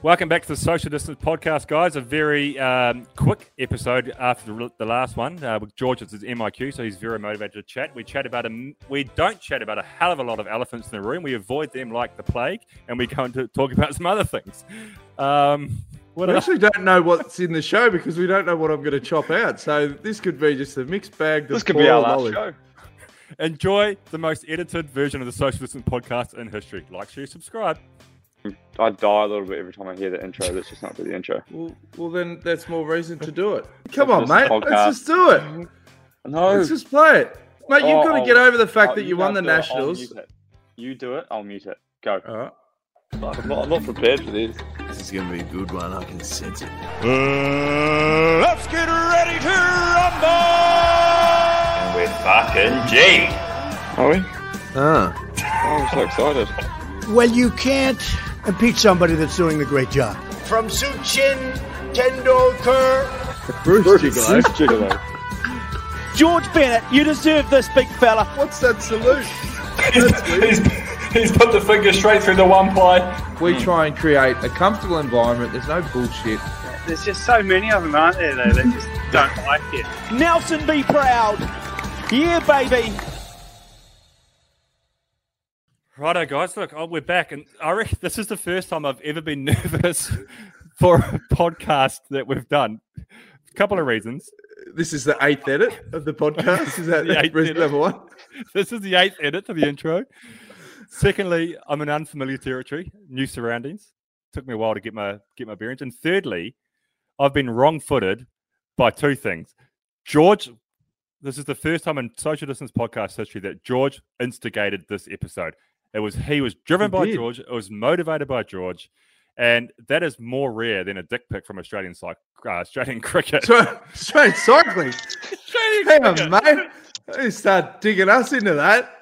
Welcome back to the Social Distance Podcast, guys. A very um, quick episode after the, the last one uh, with George. It's his MIQ, so he's very motivated to chat. We chat about a, we don't chat about a hell of a lot of elephants in the room. We avoid them like the plague, and we go into talk about some other things. Um, what we actually don't know what's in the show because we don't know what I'm going to chop out. So this could be just a mixed bag. This could be our last show. Enjoy the most edited version of the Social Distance Podcast in history. Like, share, subscribe. I die a little bit every time I hear the intro. Let's just not do the intro. Well, well then that's more reason to do it. Come on, mate. Podcast. Let's just do it. No. Let's just play it. Mate, you've oh, got to get over the fact oh, that you, you won the Nationals. You do it, I'll mute it. Go. All right. I'm not, I'm not prepared for this. This is going to be a good one. I can sense it. Uh, let's get ready to rumble! And we're fucking G. Are we? Ah. Oh, I'm so excited. Well, you can't impeach somebody that's doing a great job. From Sachin Tendulkar. Bruce, Bruce Gigolo. Gigolo. George Bennett, you deserve this, big fella. What's that salute? he's, he's put the finger straight through the one play. We try and create a comfortable environment. There's no bullshit. There's just so many of them, aren't there, though, that just don't like it. Nelson, be proud. Yeah, baby. Righto, guys. Look, oh, we're back, and I reckon this is the first time I've ever been nervous for a podcast that we've done. A couple of reasons. This is the eighth edit of the podcast. Is that the eighth reason number one? This is the eighth edit to the intro. Secondly, I'm in unfamiliar territory, new surroundings. Took me a while to get my get my bearings. And thirdly, I've been wrong-footed by two things. George, this is the first time in social distance podcast history that George instigated this episode. It was he was driven he by did. George. It was motivated by George, and that is more rare than a dick pic from Australian uh, Australian cricket. Australian cycling. Australian Hang cricket. on, mate. You start digging us into that.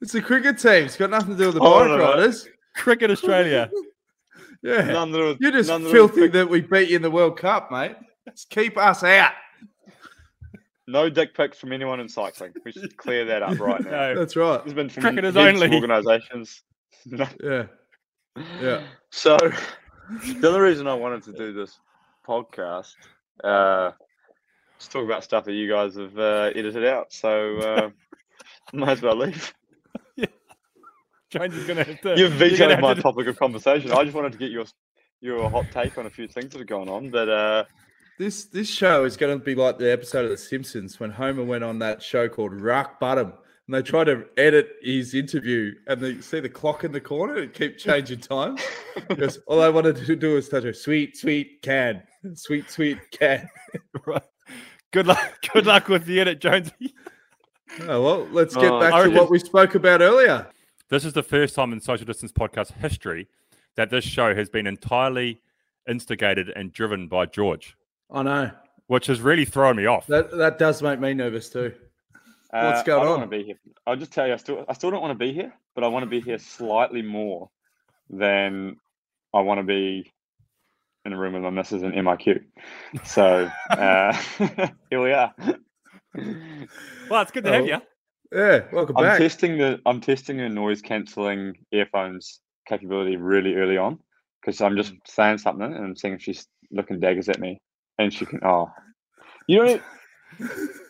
It's a cricket team. It's got nothing to do with the oh, bike riders. Cricket Australia. yeah. You're just filthy that we beat you in the World Cup, mate. Just keep us out. No dick pics from anyone in cycling. We should clear that up right now. no, That's right. It's been from Cricketers only organisations. yeah. Yeah. So the other reason I wanted to do this podcast, uh, let's talk about stuff that you guys have uh, edited out. So uh, might as well leave. Yeah. James is gonna have to. You've vetoed my to... topic of conversation. I just wanted to get your your hot take on a few things that are going on, but uh, this this show is going to be like the episode of The Simpsons when Homer went on that show called Rock Bottom, and they try to edit his interview, and they see the clock in the corner and keep changing time. because all I wanted to do was touch a sweet, sweet can, sweet, sweet can. right. Good luck. Good luck with the edit, Jonesy. Oh, well, let's get uh, back to what we spoke about earlier. This is the first time in social distance podcast history that this show has been entirely instigated and driven by George. I know. Which has really thrown me off. That that does make me nervous too. Uh, What's going I don't on? Want to be here. I'll just tell you, I still I still don't want to be here, but I want to be here slightly more than I want to be in a room with my missus and MIQ. So uh, here we are. Well, it's good to oh, have you. Yeah, welcome I'm back. testing the I'm testing the noise cancelling earphones capability really early on because I'm just saying something and I'm seeing if she's looking daggers at me and she can. Oh, you know,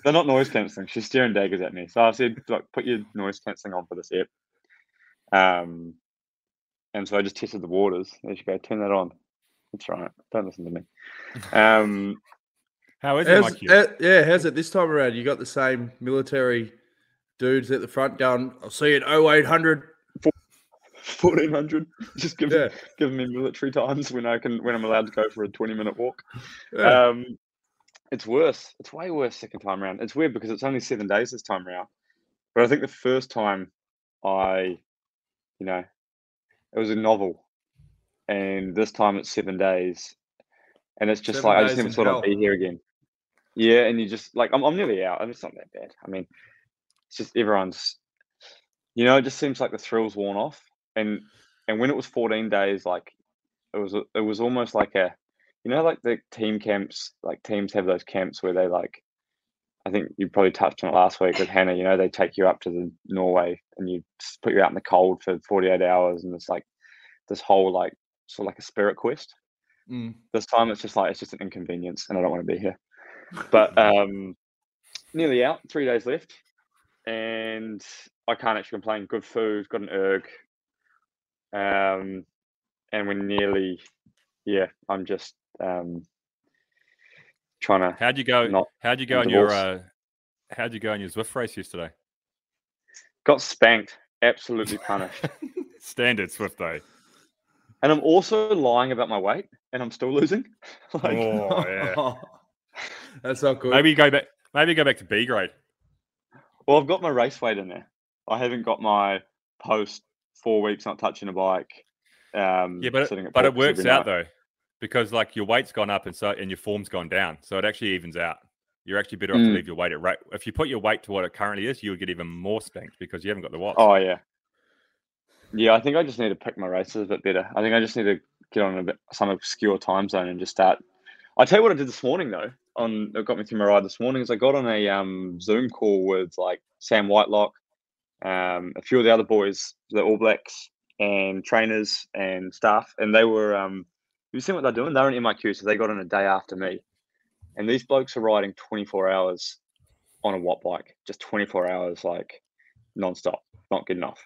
they're not noise cancelling. She's staring daggers at me. So I said, like, put your noise cancelling on for this app. Um, and so I just tested the waters. There you go. Turn that on. That's right. Don't listen to me. Um, how is it, Mike? Uh, yeah, how's it this time around? You got the same military dudes at the front going, I'll see you at 0800. 1400 just give, yeah. giving me military times when i can when i'm allowed to go for a 20 minute walk. Yeah. um it's worse. It's way worse second time around it's weird because it's only seven days this time around but i think the first time i you know it was a novel. And this time it's seven days. And it's just seven like i just never thought i'd be here again. Yeah and you just like i'm, I'm nearly out. And it's not that bad. I mean it's just everyone's you know it just seems like the thrill's worn off and and when it was 14 days like it was it was almost like a you know like the team camps like teams have those camps where they like I think you probably touched on it last week with Hannah. You know, they take you up to the Norway and you put you out in the cold for 48 hours, and it's like this whole like sort of like a spirit quest. Mm. This time it's just like it's just an inconvenience, and I don't want to be here. But um, nearly out, three days left, and I can't actually complain. Good food, got an erg, um, and we're nearly, yeah. I'm just um, trying to. How'd you go? Not how'd you go in your uh, How'd you go in your Zwift race yesterday? Got spanked, absolutely punished. Standard Zwift day. And I'm also lying about my weight, and I'm still losing. like, Oh yeah. That's not good. Maybe you go back. Maybe you go back to B grade. well, I've got my race weight in there. I haven't got my post four weeks not touching a bike. Um, Yeah, but it, but it works out night. though, because like your weight's gone up and so and your form's gone down, so it actually evens out. You're actually better off to Mm. leave your weight at right. If you put your weight to what it currently is, you would get even more spanked because you haven't got the watts. Oh yeah, yeah. I think I just need to pick my races a bit better. I think I just need to get on a bit some obscure time zone and just start. I tell you what I did this morning though. On it got me through my ride this morning is I got on a um, Zoom call with like Sam Whitelock, um, a few of the other boys, the All Blacks and trainers and staff, and they were. Um, you seen what they're doing? They're in MIQ, so they got on a day after me, and these blokes are riding 24 hours on a watt bike, just 24 hours like non-stop, not good enough.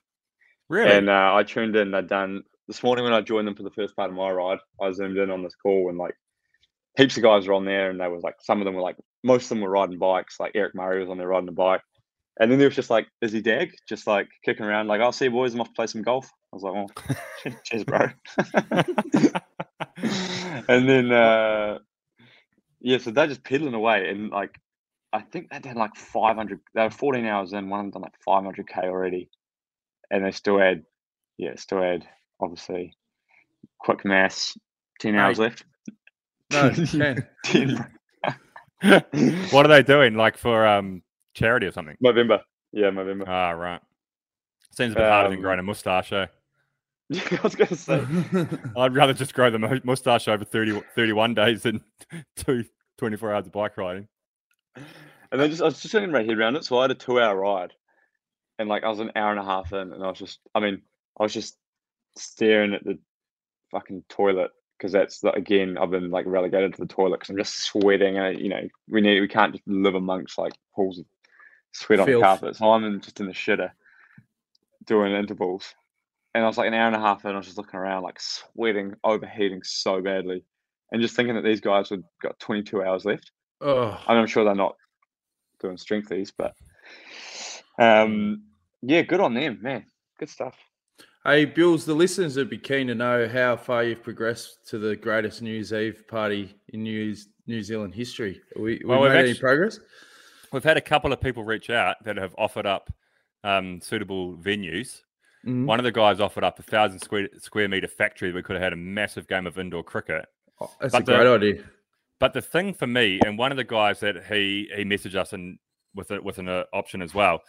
really? And uh, I tuned in. They'd done this morning when I joined them for the first part of my ride. I zoomed in on this call and like heaps of guys were on there, and they was like some of them were like most of them were riding bikes. Like Eric Murray was on there riding a bike, and then there was just like Izzy Dagg just like kicking around. Like I'll see you boys. I'm off to play some golf. I was like, oh, cheers, bro. and then uh, yeah, so they're just peddling away, and like I think they did like 500. They were 14 hours in. One of them done like 500k already, and they still had yeah, still had obviously quick mass. 10 hours left. No, ten. 10 what are they doing? Like for um charity or something? November. Yeah, November. Ah, right. Seems a bit harder than Um, growing a mustache. Eh? I was going to say. I'd rather just grow the mustache over 30, 31 days than two 24 hours of bike riding. And then just I was just getting my head around it. So I had a two hour ride. And like I was an hour and a half in and I was just I mean, I was just staring at the fucking toilet because that's the, again I've been like relegated to the toilet because I'm just sweating and you know we need we can't just live amongst like pools of sweat on the carpet. So I'm in, just in the shitter doing intervals. And I was like an hour and a half in, I was just looking around like sweating, overheating so badly. And just thinking that these guys would got 22 hours left. Oh, I'm sure they're not doing strengthies, but um, yeah, good on them, man. Good stuff. Hey, Bewls, the listeners would be keen to know how far you've progressed to the greatest New Year's Eve party in New, New Zealand history. Are we, we Well, we've made any progress? We've had a couple of people reach out that have offered up um, suitable venues. Mhm. One of the guys offered up a thousand square square meter factory. We could have had a massive game of indoor cricket. Oh, that's but a great the- idea. But the thing for me, and one of the guys that he he messaged us and with it with an uh, option as well.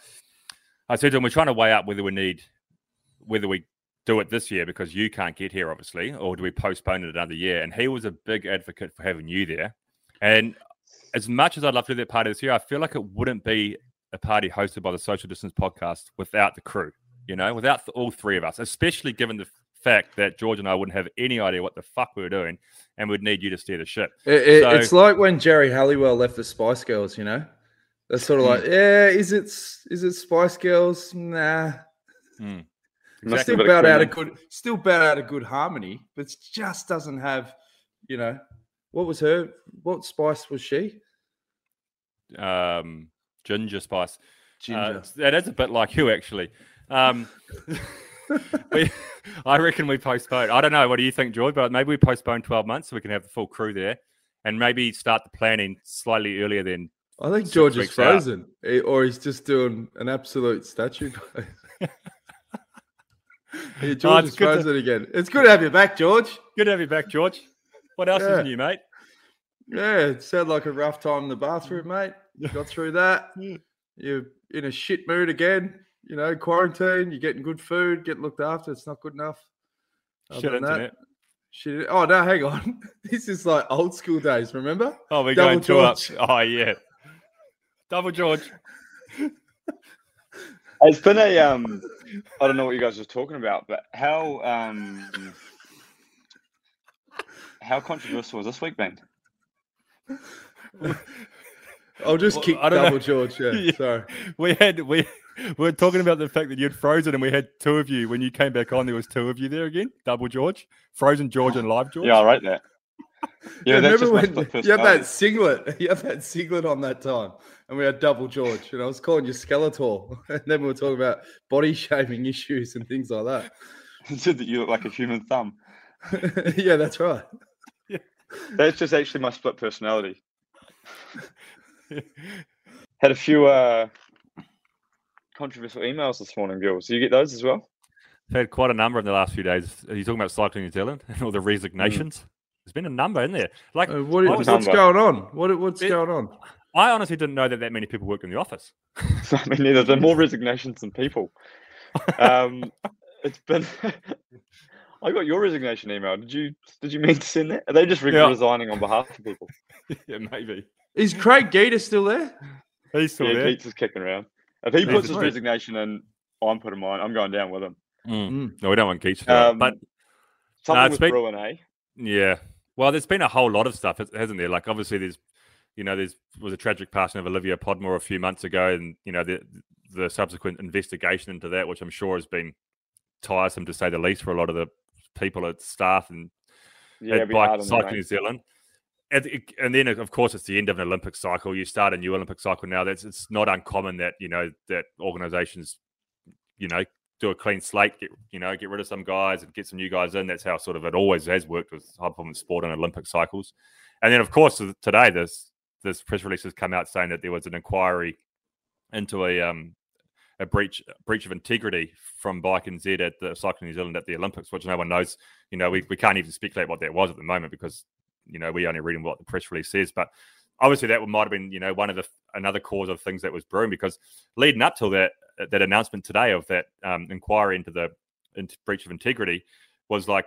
I said to him, we're trying to weigh up whether we need whether we do it this year because you can't get here, obviously, or do we postpone it another year? And he was a big advocate for having you there. And as much as I'd love to do that party this year, I feel like it wouldn't be a party hosted by the Social Distance Podcast without the crew. You know, without the, all three of us, especially given the fact that George and I wouldn't have any idea what the fuck we were doing, and we'd need you to steer the ship. It, it- So- it's like when Geri Halliwell left the Spice Girls, you know? They're sort of like, yeah, is it is it Spice Girls? Nah. Hmm. Must Still have got a about out of good still about out of good harmony, but it just doesn't have, you know, what was her what spice was she? um, ginger spice. Ginger. Uh, that is a bit like you, actually. Um, we, I reckon we postpone. I don't know. What do you think, George? But maybe we postpone 12 months so we can have the full crew there and maybe start the planning slightly earlier than. I think George is frozen, eh, or he's just doing an absolute statue. yeah, George Oh, is good to- frozen again. It's good to have you back, George. Good to have you back, George. What else Yeah. is new, mate? Yeah, it sounded like a rough time in the bathroom, mate. You got through that. You're in a shit mood again. You know, quarantine. You're getting good food, getting looked after. It's not good enough. Other Shit than that, shit. Oh no, hang on. This is like old school days. Remember? Oh, we're Double going two up. Oh, yeah. Double George. It's been a um, I don't know what you guys were talking about, but how um, how controversial has this week been? I'll just Well, kick I don't know. double George. Yeah, Yeah. sorry. We had we we were talking about the fact that you'd frozen, and we had two of you when you came back on. There was two of you there again, double George, frozen George, and live George. Yeah, I rate that. Yeah, that's remember just when you had personality. that singlet? You had that singlet on that time, and we had double George, and I was calling you Skeletor, and then we were talking about body shaming issues and things like that. It said that you look like a human thumb. yeah, that's right. That's just actually my split personality. Had a few uh, controversial emails this morning, girls. Do you get those as well? I've had quite a number in the last few days. Are you talking about cycling New Zealand and all the resignations? There's been a number in there. Like, Uh, what, I what's number? going on? What, what's It- going on? I honestly didn't know that that many people worked in the office. I mean, neither. There are more resignations than people. Um, it's been. I got your resignation email. Did you? Did you mean to send that? Are they just re- Yeah. resigning on behalf of people? yeah, maybe. Is Craig Gator still there? He's still yeah, there. Keats is kicking around. If he He's puts his great. resignation in, I'm putting mine. I'm going down with him. Mm. No, we don't want Keats to do it, Um, But Something it's with been- Bruin, eh? Yeah. Well, there's been a whole lot of stuff, hasn't there? Like, obviously, there's, you know, there's was a tragic passing of Olivia Podmore a few months ago, and you know the the subsequent investigation into that, which I'm sure has been tiresome to say the least for a lot of the people at staff and Yeah, at Bike hard Cycling. New Zealand. And, and then, of course, it's the end of an Olympic cycle. You start a new Olympic cycle now. That's it's not uncommon that you know that organisations, you know, do a clean slate. Get you know, get rid of some guys and get some new guys in. That's how sort of it always has worked with high performance sport and Olympic cycles. And then, of course, today this this press release has come out saying that there was an inquiry into a um a breach breach of integrity from BikeNZ at the Cycling New Zealand at the Olympics, which no one knows. You know, we, we can't even speculate what that was at the moment because you know we only reading what the press release says. But obviously, that might have been you know one of the another cause of things that was brewing because leading up till that that announcement today of that um, inquiry into the into breach of integrity was like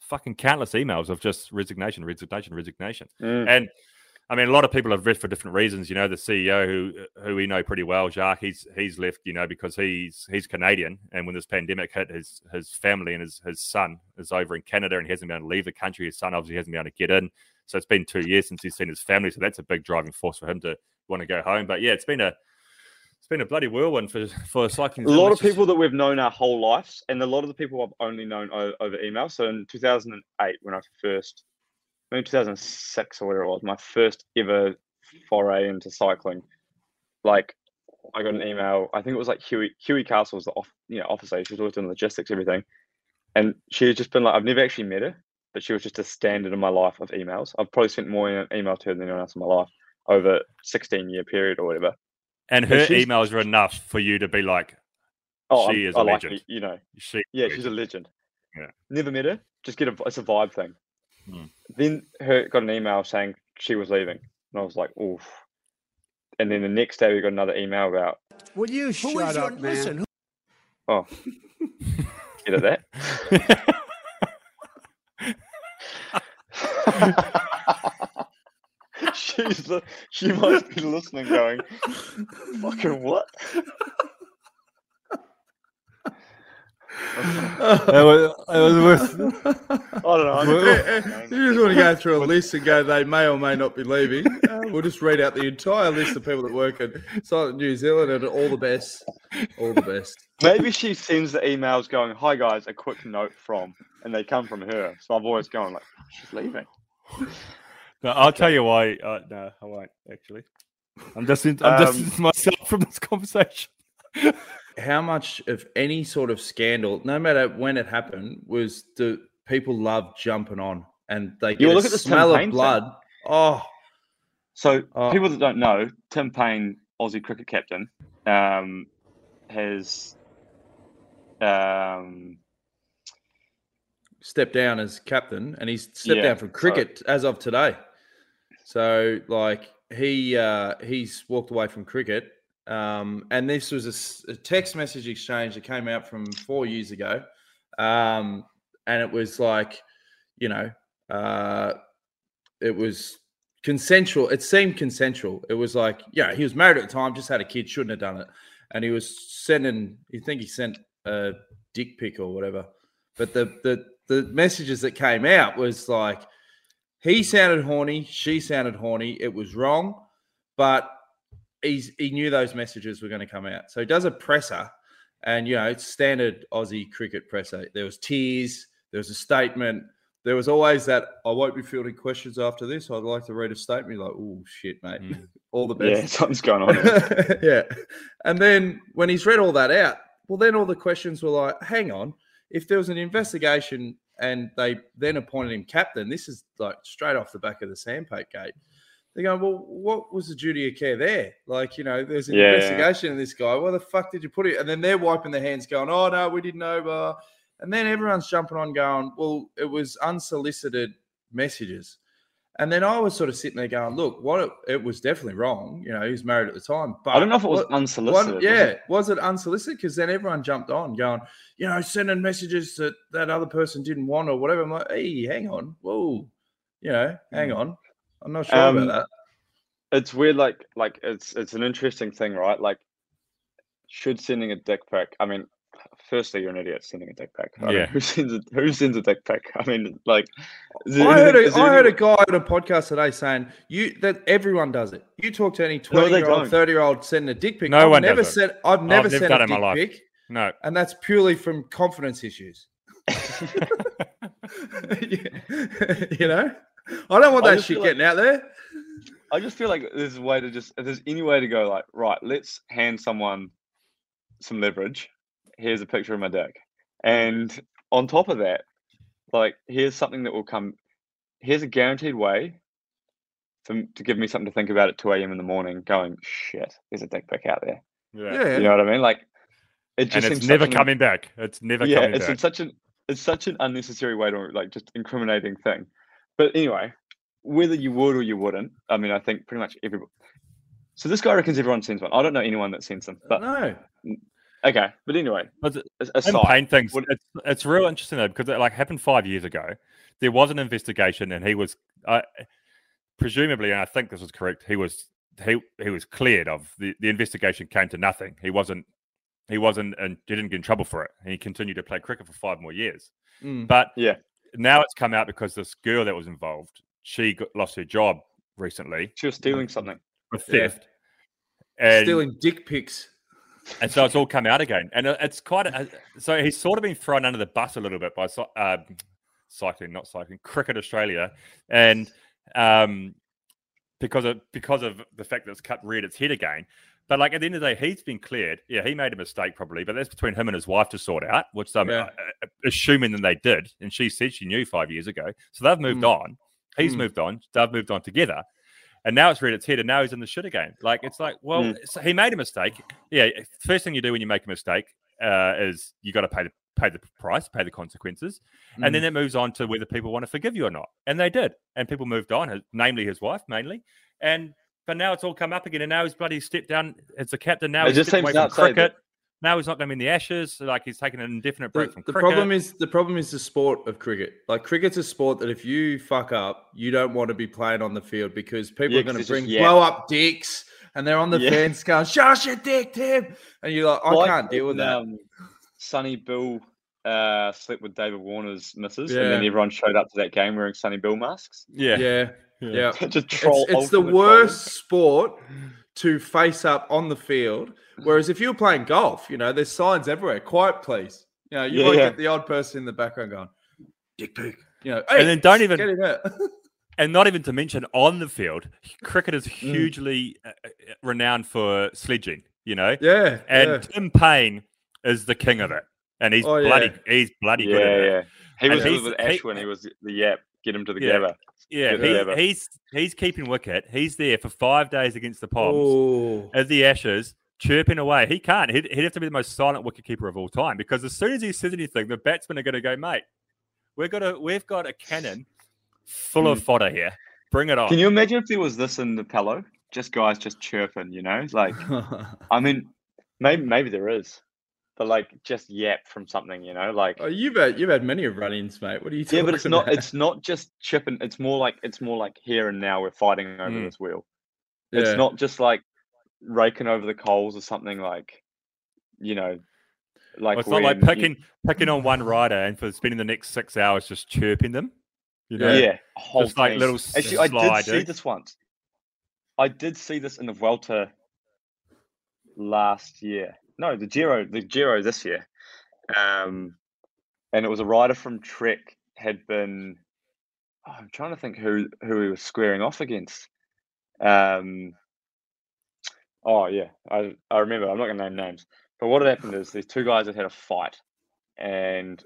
fucking countless emails of just resignation, resignation, resignation, Mm. and I mean, a lot of people have left for different reasons. You know, the CEO who who we know pretty well, Jacques, he's he's left. You know, because he's he's Canadian, and when this pandemic hit, his his family and his his son is over in Canada, and he hasn't been able to leave the country. His son obviously hasn't been able to get in. So it's been two years since he's seen his family. So that's a big driving force for him to want to go home. But yeah, it's been a it's been a bloody whirlwind for for cycling. A lot of people that we've known our whole lives, and a lot of the people I've only known o- over email. So in 2008, when I first, maybe 2006 or whatever it was, my first ever foray into cycling, like I got an email. I think it was like Huey Huey Castle was the off, you know, officer. She was always doing logistics, everything, and she had just been like, I've never actually met her, but she was just a standard in my life of emails. I've probably sent more email to her than anyone else in my life over 16 year period or whatever. and and her she's- emails are enough for you to be like, Oh, she I'm- is I a like legend. her, you know. she, Yeah, she's a legend. Yeah. Never met her. Just get a it's a vibe thing. Hmm. Then her got an email saying she was leaving, and I was like, oof. And then the next day we got another email about Will you shut up, man? Listen, who- oh, get at that. She's the, she must be listening, going, fucking what? It was, it was worth. I don't know. I'm just- you just want to go through a list and go, they may or may not be leaving. Uh, we'll just read out the entire list of people that work at Cycling New Zealand and all the best. All the best. Maybe she sends the emails going, "Hi guys, a quick note from," and they come from her. So I've always gone like, "She's leaving." No, I'll tell you why. Uh, no, I won't actually. I'm just in, I'm Um, distancing myself from this conversation. How much of any sort of scandal, no matter when it happened, was the people love jumping on and they You look at the smell of thing. blood. Oh, So Oh. people that don't know, Tim Paine, Aussie cricket captain, um, has um, stepped down as captain and he's stepped Yeah, down from so- cricket as of today. So like he uh he's walked away from cricket. Um and this was a text message exchange that came out from 4 years ago. Um and it was like, you know, uh it was consensual. It seemed consensual. It was like, yeah, he was married at the time, just had a kid, shouldn't have done it. And he was sending, you think he sent a dick pic or whatever. But the the the messages that came out was like, he sounded horny. She sounded horny. It was wrong, but he's he knew those messages were going to come out. So he does a presser, and you know, it's standard Aussie cricket presser. There was tears. There was a statement. There was always that I won't be fielding questions after this. I'd like to read a statement. You're like, oh shit, mate. Mm. all the Yeah, best. something's going on. yeah. And then when he's read all that out, well, then all the questions were like, hang on, if there was an investigation and they then appointed him captain, this is like straight off the back of the Sandpaper gate. They go, well, what was the duty of care there? Like, you know, there's an Yeah. investigation in this guy. Where the fuck did you put it? And then they're wiping their hands, going, oh no, we didn't know. Blah. And then everyone's jumping on, going, well, it was unsolicited messages. And then I was sort of sitting there going, look, what it, it was definitely wrong. You know, he was married at the time. But I don't know if it was what- unsolicited. one- was yeah, it? was it unsolicited? Because then everyone jumped on, going, you know, sending messages that that other person didn't want or whatever. I'm like, hey, hang on, whoa, you know, hang hmm. on, I'm not sure Um, about it's weird like like it's it's an interesting thing right like should sending a dick pic i mean firstly you're an idiot sending a dick pic I mean, Yeah. who sends a who sends a dick pic i mean like is that. there I heard, anything- a, is there I heard a guy on a podcast today saying you that everyone does it. You talk to any they twenty year old, thirty year old sending a dick pic. No I've one never does it. said I've never never sent done a it in my dick life. pic, No. and that's purely from confidence issues. you know, I don't want I that shit feel like- getting out there. i just feel like there's a way to just if there's any way to go like right let's hand someone some leverage here's a picture of my dick and on top of that like here's something that will come here's a guaranteed way for, to give me something to think about at 2 a.m in the morning going shit there's a dick pic out there Yeah. Yeah, You know what I mean? Like it just And it's never such an- coming back. It's never yeah, coming it's back. in such an it's such an unnecessary way to like just incriminating thing. But anyway, whether you would or you wouldn't, I mean, I think pretty much everybody. So this guy reckons everyone sends one. I don't know anyone that sends them, but no. okay. But anyway, But the- as- aside, pain things. what- It's, it's real interesting though because it like happened five years ago. There was an investigation, and he was, uh, presumably, and I think this was correct. He was he he was cleared of the the investigation came to nothing. He wasn't he wasn't and he didn't get in trouble for it. And he continued to play cricket for five more years. Mm. But Yeah. Now it's come out because this girl that was involved, she got, lost her job recently she was stealing something. for Yeah. theft. And Stealing dick pics. and so it's all come out again, and it's quite. A, so he's sort of been thrown under the bus a little bit by uh, cycling, not cycling, cricket Australia, and um, because of because of the fact that it's cut reared its head again. But like at the end of the day, he's been cleared. Yeah, he made a mistake probably, but that's between him and his wife to sort out, which I'm Yeah. uh, assuming that they did. And she said she knew five years ago, so they've moved Mm. on. He's Mm. moved on. They've moved on together. And now it's reared its head, and now he's in the shit again. Like it's like, well, Mm. so he made a mistake. Yeah, first thing you do when you make a mistake uh, is you got to pay the pay the price, pay the consequences, and then it moves on to whether people want to forgive you or not. And they did, and people moved on, his- namely his wife mainly. And but now it's all come up again, and now he's bloody stepped down as a captain. Now It he's just stepped away from outside that- cricket. Now he's not going to be in the ashes. Like he's taking an indefinite break The, from the cricket. problem is the problem is the sport of cricket. Like cricket's a sport that if you fuck up, you don't want to be playing on the field because people Yeah, are 'cause going to bring just- yeah. blow up dicks and they're on the Yeah. fence going, "Shush your dick, Tim," and you're like, "I Like can't deal with when, that." Um, Sonny Bill uh, slept with David Warner's missus, and then everyone showed up to that game wearing Sonny Bill masks. yeah, yeah, yeah. just troll. It's, it's the ultimate worst sport to face up on the field. Whereas if you were playing golf, you know, there's signs everywhere. Quiet, please. You know, you Yeah, might yeah. get the odd person in the background going, "Dick pic." You know, And then don't even- get him out. and not even to mention on the field, cricket Mm. is hugely uh, uh, renowned for sledging. You know, yeah, and yeah. Tim Paine is the king of it, and he's Oh, yeah. bloody, he's bloody Yeah, good at it. yeah. He And was he's- with he- when He, was the yap. Get him to the Yeah. Gabba. Yeah, he- endeavour. he's he's keeping wicket. He's there for five days against the Poms Oh. as the Ashes, chirping away. He can't. He'd, he'd have to be the most silent wicketkeeper of all time because as soon as he says anything, the batsmen are going to go, mate. We've got a we've got a cannon full of fodder here. Bring it on. Hmm. Can you imagine if there was this in the pillow? Just guys just chirping, you know? Like, I mean, maybe maybe there is, but like just yap from something, you know? Like, Oh, you've had you've had many of run-ins, mate. What are you talking yeah, but it's not it's not just chipping. It's more like it's more like here and now we're fighting over Mm. this wheel. Yeah. It's not just like raking over the coals or something like, you know, like Well, it's not like when you- picking picking on one rider and for spending the next six hours just chirping them. You know, yeah, whole just like little Actually, I slide, did see eh? this once. I did see this in the Vuelta last year. No, the Giro, the Giro this year. Um, and it was a rider from Trek had been. oh, I'm trying to think who who he was squaring off against. Um, oh yeah, I I remember. I'm not going to name names, but what had happened is these two guys had had a fight, and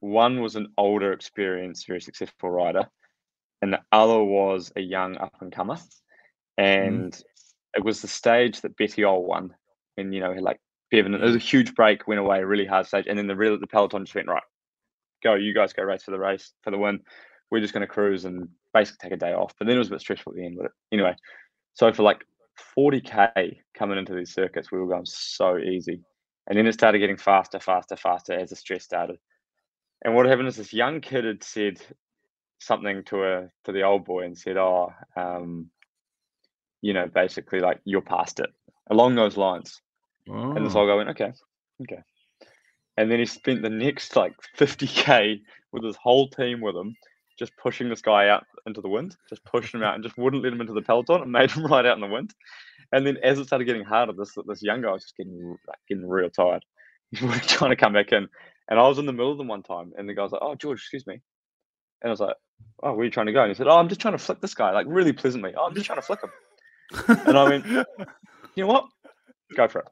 one was an older, experienced, very successful rider, and the other was a young up and comer. And it was the stage that Bettiol won, and you know, like It was a huge break, went away, really hard stage, and then the real the peloton just went right, go, you guys go race for the race for the win. We're just going to cruise and basically take a day off. But then it was a bit stressful at the end. But anyway, so for like 40k coming into these circuits, we were going so easy, and then it started getting faster, faster, faster as the stress started. And what happened is this young kid had said something to a to the old boy and said, "Oh, um, you know, basically like you're past it," along those lines. And this Oh. old guy went, "Okay, okay." And then he spent the next like 50k with his whole team with him, just pushing this guy out into the wind, just pushing him out, and just wouldn't let him into the peloton, and made him ride out in the wind. And then as it started getting harder, this this young guy was just getting like, getting real tired. He's really trying to come back in, and I was in the middle of them one time, and the guy was like, "Oh, George, excuse me," and I was like, "Oh, where are you trying to go?" And he said, "Oh, I'm just trying to flick this guy, like really pleasantly. Oh, I'm just trying to flick him." and I went, "You know what? Go for it.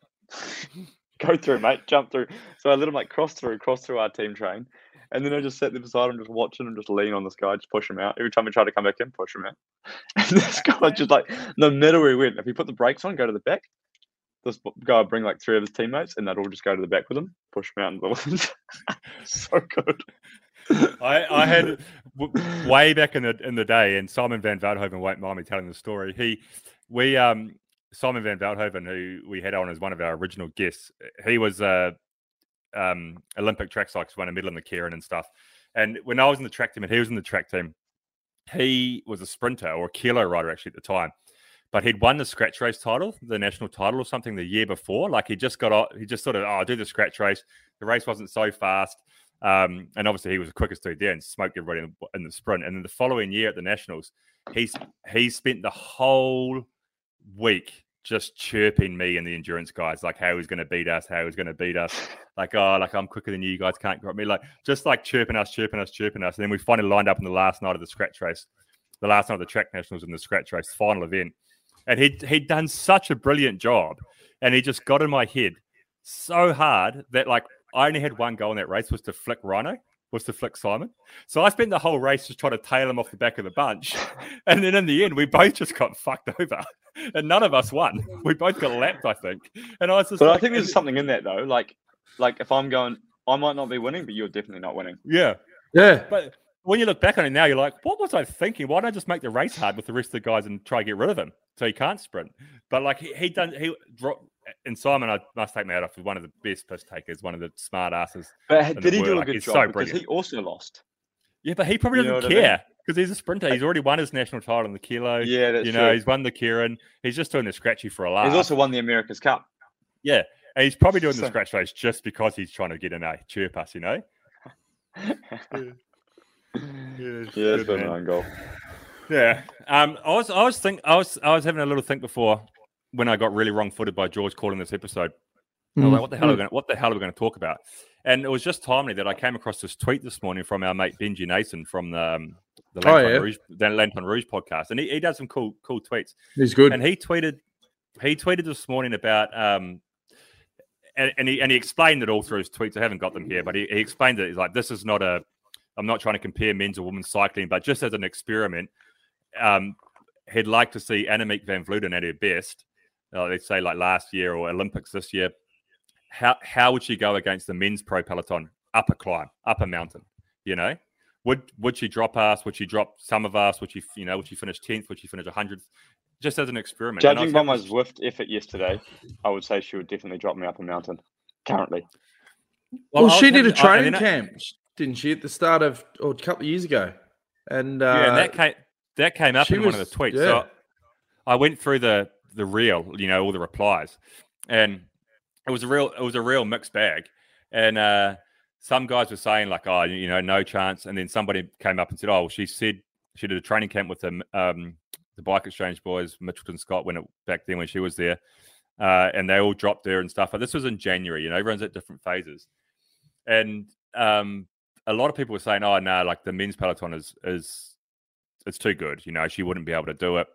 Go through, mate. Jump through." So I let him like cross through, cross through our team train, and then I just sat there beside him, just watching him, just lean on this guy, just push him out. Every time he tried to come back in, push him out. And this guy just like no matter where he went, if he put the brakes on, go to the back. This guy would bring like three of his teammates, and they'd all just go to the back with him, push him out into the wind. so good. I, I had w- way back in the in the day, and Simon Van Velthooven won't mind me telling the story. He, we, um, Simon Van Velthooven, who we had on as one of our original guests, he was a um, Olympic track cyclist, won a medal in the Keirin and stuff. And when I was in the track team, and he was in the track team, he was a sprinter or a kilo rider actually at the time. But he'd won the scratch race title, the national title or something the year before. Like he just got off, he just sort of, oh, I'll do the scratch race. The race wasn't so fast. Um, and obviously he was the quickest dude there and smoked everybody in, in the sprint. And then the following year at the nationals, he's he spent the whole week just chirping me and the endurance guys, like how he's going to beat us, how he's going to beat us, like oh, like I'm quicker than you, you guys can't grab me, like just like chirping us, chirping us, chirping us. And then we finally lined up in the last night of the scratch race, the last night of the track nationals in the scratch race final event, and he he'd done such a brilliant job, and he just got in my head so hard that like I only had one goal in that race was to flick Rhino, was to flick Simon. So I spent the whole race just trying to tail him off the back of the bunch. And then in the end, we both just got fucked over. And none of us won. We both got lapped, I think. And I was just But like, I think there's something in that though. Like, like if I'm going, I might not be winning, but you're definitely not winning. Yeah. Yeah. But when you look back on it now, you're like, what was I thinking? Why don't I just make the race hard with the rest of the guys and try to get rid of him so he can't sprint? But like he, he done he dro- and Simon, I must take my hat off, is one of the best piss takers, one of the smart asses. But in the did he do a Like, good he's job? so because he also lost. Yeah, but he probably you doesn't what I mean? care because he's a sprinter. He's already won his national title in the kilo. Yeah, that's you know, true. he's won the Keirin. He's just doing the scratchy for a laugh. He's also won the America's Cup. yeah, and he's probably doing the scratch race just because he's trying to get in a chirp us. You know. Yeah, it's been an own goal. Yeah. Um, I was, I was think, I was, I was having a little think before when I got really wrong-footed by George calling this episode. I was like, what the hell are we going? What the hell are we going to talk about? And it was just timely that I came across this tweet this morning from our mate Benji Naesen from the um, the Oh, yeah. Rouge, the Lanterne Rouge podcast, and he, he does some cool cool tweets. He's good. And he tweeted, he tweeted this morning about, um, and, and he and he explained it all through his tweets. I haven't got them here, but he, he explained it. He's like, this is not a, I'm not trying to compare men's or women's cycling, but just as an experiment, um, he'd like to see Annemiek van Vleuten at her best. Uh, let's say like last year or Olympics this year. How how would she go against the men's pro peloton? Upper climb, upper mountain. You know, would would she drop us? Would she drop some of us? Would she you know would she finish tenth? Would she finish hundredth? Just as an experiment. And I Judging was by having my Zwift effort yesterday, I would say she would definitely drop me up a mountain. Currently, Well, I was she did a having- I- and training then I- camp, didn't she, at the start of or a couple of years ago? And uh, yeah, and that came that came up she in one of the tweets. yeah. So I went through the the reel, you know, all the replies, and it was a real it was a real mixed bag. And uh, some guys were saying like, oh, you know, no chance, and then somebody came up and said, oh, well, she said she did a training camp with the um, the bike exchange boys, Mitchelton Scott, when it back then when she was there, uh, and they all dropped there and stuff. But this was in January. You know, everyone's at different phases, and um, a lot of people were saying, oh no, like the men's peloton is is it's too good. You know, she wouldn't be able to do it.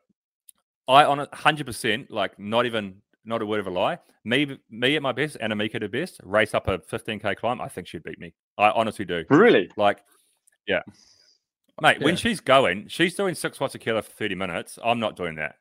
I on a hundred percent, like not even not a word of a lie. Me, me at my best, and Annemiek at her best, race up a 15k climb. I think she'd beat me. I honestly do. Really? Like, yeah, mate. Yeah. When she's going, she's doing six watts a kilo for 30 minutes. I'm not doing that.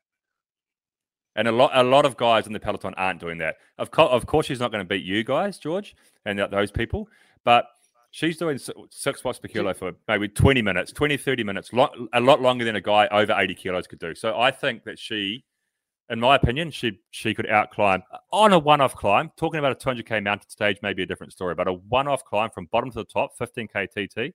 And a lot, a lot of guys in the peloton aren't doing that. Of, co- of course, she's not going to beat you guys, George, and those people. But she's doing six watts per kilo for maybe 20 minutes, 20, 30 minutes, lo- a lot longer than a guy over 80 kilos could do. So I think that she, in my opinion, she she could out climb on a one off climb. Talking about a 200k mountain stage may be a different story, but a one off climb from bottom to the top, 15k TT,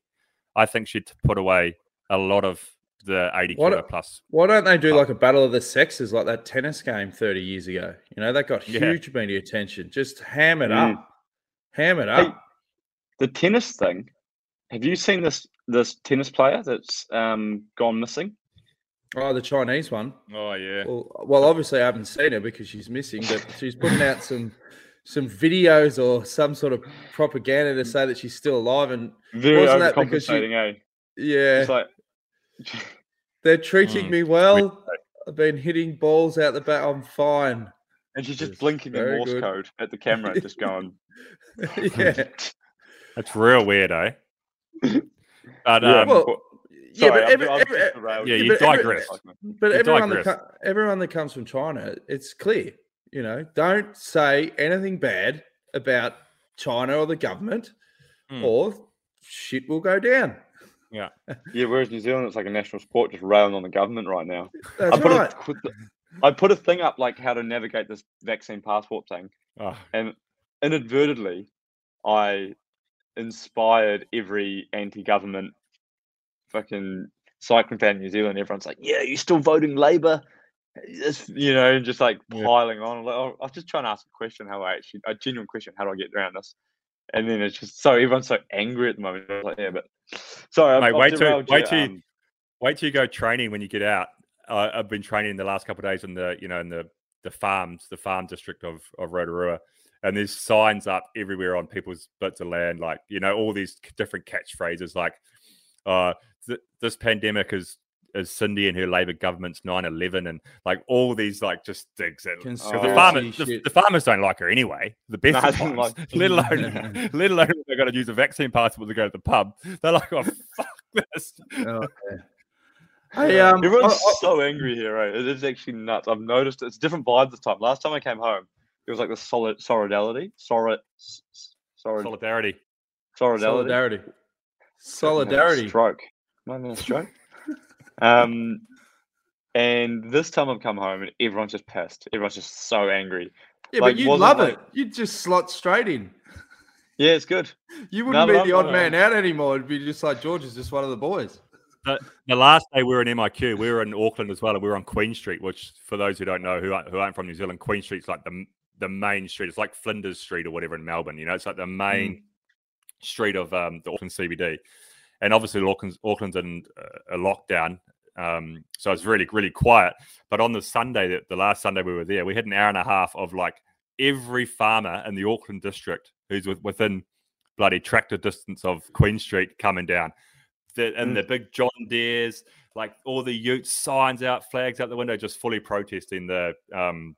I think she'd put away a lot of the 80 What kilo a- plus. Why don't they do like a battle of the sexes like that tennis game 30 years ago? You know, that got Yeah. huge media attention. Just ham it Mm. up. Ham it Hey, up. The tennis thing. Have you seen this this tennis player that's um, gone missing? Oh, the Chinese one. Oh yeah, Well, well, obviously I haven't seen her because she's missing, but she's putting out some some videos or some sort of propaganda to say that she's still alive. And Very Wasn't that because she- eh? yeah, It's like they're treating Mm. me well. I've been hitting balls out the back. I'm fine. and she's just Yes, blinking in Morse good. code at the camera, just going. yeah. that's real weird, eh? But Yeah, um, well, yeah, Sorry, but I'm- I'm every, just yeah, yeah, you but every- digress. But You everyone that, digress. co- everyone that comes from China, it's clear. You know, don't say anything bad about China or the government, Hmm. or shit will go down. Yeah, yeah. whereas New Zealand, it's like a national sport, just railing on the government right now. That's I put right. a, I put a thing up like how to navigate this vaccine passport thing, oh, and inadvertently, I inspired every anti-government fucking cycling fan in New Zealand. Everyone's like, "Yeah, you're still voting Labour?" It's, you know, and just like Yeah. piling on. Like, oh, I was just trying to ask a question. How I actually a genuine question. How do I get around this? And then it's just so everyone's so angry at the moment. Like, yeah, but sorry, I've, Mate, I've wait till- wait you, till um, wait till you go training when you get out. Uh, I've been training the last couple of days in the you know in the the farms, the farm district of of Rotorua, and there's signs up everywhere on people's bits of land, like you know all these different catchphrases, like uh, th- this pandemic is is Cindy and her Labour government's 9-11 and like all these like just digs at 'cause the farmers the, the farmers don't like her anyway. The best Nah, of I don't like- let alone let alone if they're going to use a vaccine passport to go to the pub. They're like, oh fuck this. Oh, yeah. Hey, um, Everyone's I- I- so angry here, right? It is actually nuts. I've noticed it's a different vibes this time. Last time I came home, it was like the solid solidarity, solid, solid, Solidarity. solidarity, solidarity, Fucking had a solidarity. stroke. Am I stroke? um, and this time I've come home and everyone's just pissed. Everyone's just so angry. Yeah, Like, but you love like- it. You just slot straight in. Yeah, it's good. You wouldn't but be I'm- the odd I'm- man out anymore. It'd be just like George is just one of the boys. The, the last day we were in MIQ, we were in Auckland as well, and we were on Queen Street, which for those who don't know, who aren't, who aren't from New Zealand, Queen Street's like the the main street. It's like Flinders Street or whatever in Melbourne. You know, it's like the main street of um, the Auckland CBD. And obviously, Auckland's, Auckland's in uh, a lockdown, um, so it's really really quiet. But on the Sunday, that the last Sunday we were there, we had an hour and a half of like every farmer in the Auckland district who's with, within bloody tractor distance of Queen Street coming down. The, and the big John Deere's, like all the Utes, signs out, flags out the window, just fully protesting the. Um,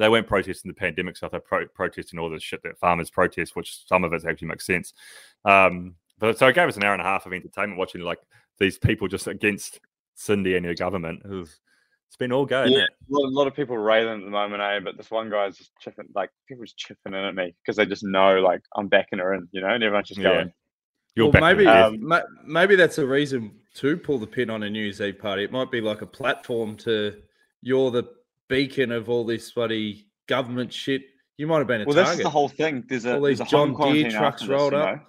they weren't protesting the pandemic stuff; they're pro- protesting all the shit that farmers protest, which some of it actually makes sense. Um, but so it gave us an hour and a half of entertainment watching like these people just against Cindy and her government. It was, it's been all go. Yeah, a lot, a lot of people railing at the moment, eh? But this one guy's just chipping, like people just chipping in at me because they just know, like I'm backing her in, you know, and everyone's just Yeah. going, You're well, maybe Um, maybe that's a reason to pull the pin on a New Year's Eve party. It might be like a platform to you're the beacon of all this bloody government shit. You might have been a "Well, target. is the whole thing. There's a All there's these a home John Deere trucks after this, rolled you up. know?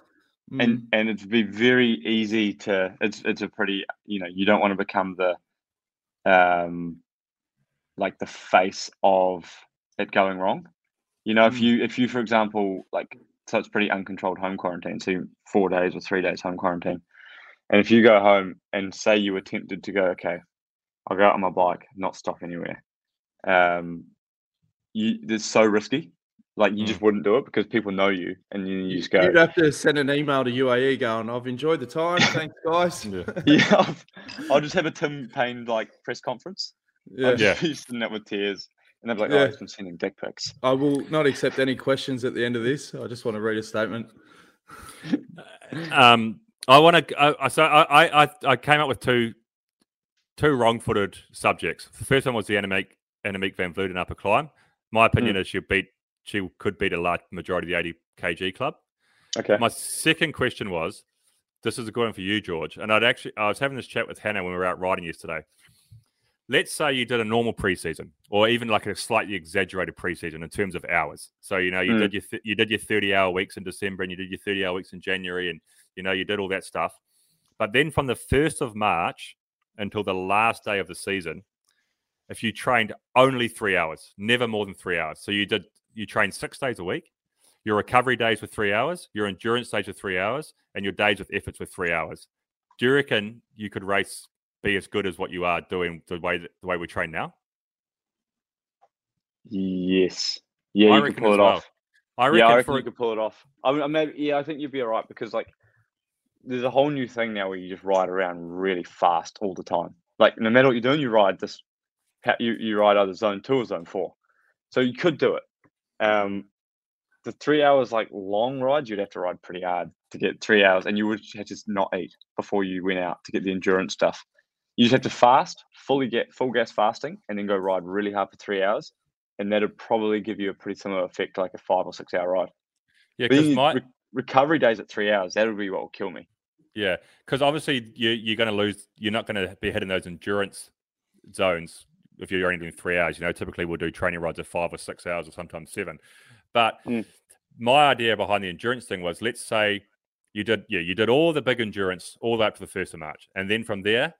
Mm. and and it'd be very easy to. It's it's a pretty, you know, you don't want to become the, um, like the face of it going wrong. You know, if Mm. you if you for example like so it's pretty uncontrolled home quarantine. So four days or three days home quarantine. And if you go home and say you were tempted to go, okay, I'll go out on my bike, not stop anywhere. Um, you it's so risky. Like you just wouldn't do it because people know you, and you, you just go. You'd have to send an email to UAE going, I've enjoyed the time. Thanks, guys. Yeah. yeah, I'll, I'll just have a Tim Paine like press conference. Yeah. I'll just be sitting there with tears, and they're like, Yeah. "Oh, he's been sending dick pics." I will not accept any questions at the end of this. I just want to read a statement. Um, I want to. I, I- so I, I I came up with two two wrong-footed subjects. The first one was the Annemiek Annemiek van Vleuten upper climb. My opinion is she beat she could beat a large majority of the 80 kg club. Okay. My second question was, this is a good one for you, George. And I'd actually I was having this chat with Hannah when we were out riding yesterday. Let's say you did a normal preseason, or even like a slightly exaggerated preseason in terms of hours. So you know you Mm. did your th- you did your thirty hour weeks in December, and you did your thirty hour weeks in January, and you know you did all that stuff. But then from the first of March until the last day of the season, if you trained only three hours, never more than three hours. So you did you trained six days a week. Your recovery days were three hours, your endurance days were three hours, and your days with efforts were three hours. Do you reckon you could race be as good as what you are doing the way that, the way we train now? Yes. Yeah, I you reckon can pull it well. off. I reckon, yeah, I reckon for you could pull it off. I mean, maybe, yeah, I think you'd be all right because like there's a whole new thing now where you just ride around really fast all the time. Like no matter what you're doing, you ride this. You you ride either zone two or zone four, so you could do it. Um, the three hours like long rides, you'd have to ride pretty hard to get three hours, and you would have to not eat before you went out to get the endurance stuff. You just have to fast, fully get full gas fasting, and then go ride really hard for three hours, and that'd probably give you a pretty similar effect, like a five or six hour ride. yeah, because my re- recovery days at three hours, that would be what will kill me. yeah, because obviously you you're going to lose. You're not going to be hitting those endurance zones if you're only doing three hours. You know, typically we'll do training rides of five or six hours or sometimes seven. But Mm. my idea behind the endurance thing was, let's say you did yeah you did all the big endurance all the way up to the first of March, and then from there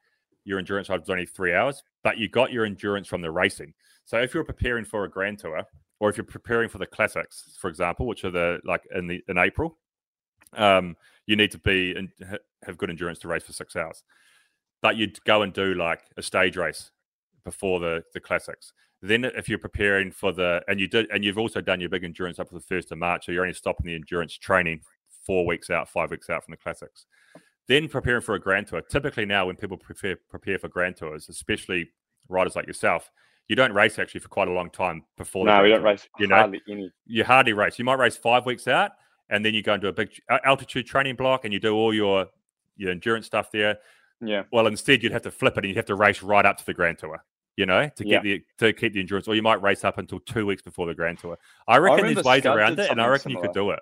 your endurance ride was only three hours, but you got your endurance from the racing. So if you're preparing for a grand tour, or if you're preparing for the classics, for example, which are the like in the in April, um, you need to be and have good endurance to race for six hours. But you'd go and do like a stage race before the the classics. Then if you're preparing for the and you did and you've also done your big endurance up to the first of March, so you're only stopping the endurance training four weeks out, five weeks out from the classics. Then preparing for a grand tour. Typically now when people prepare prepare for grand tours, especially riders like yourself, you don't race actually for quite a long time before. the No, we don't tour, race You know, hardly any. you hardly race. You might race five weeks out, and then you go into a big altitude training block, and you do all your your endurance stuff there. Yeah. Well, instead, you'd have to flip it, and you'd have to race right up to the Grand Tour. You know, to Yeah. the to keep the endurance, or you might race up until two weeks before the Grand Tour. I reckon there's ways Scud around it, and I reckon you could do it.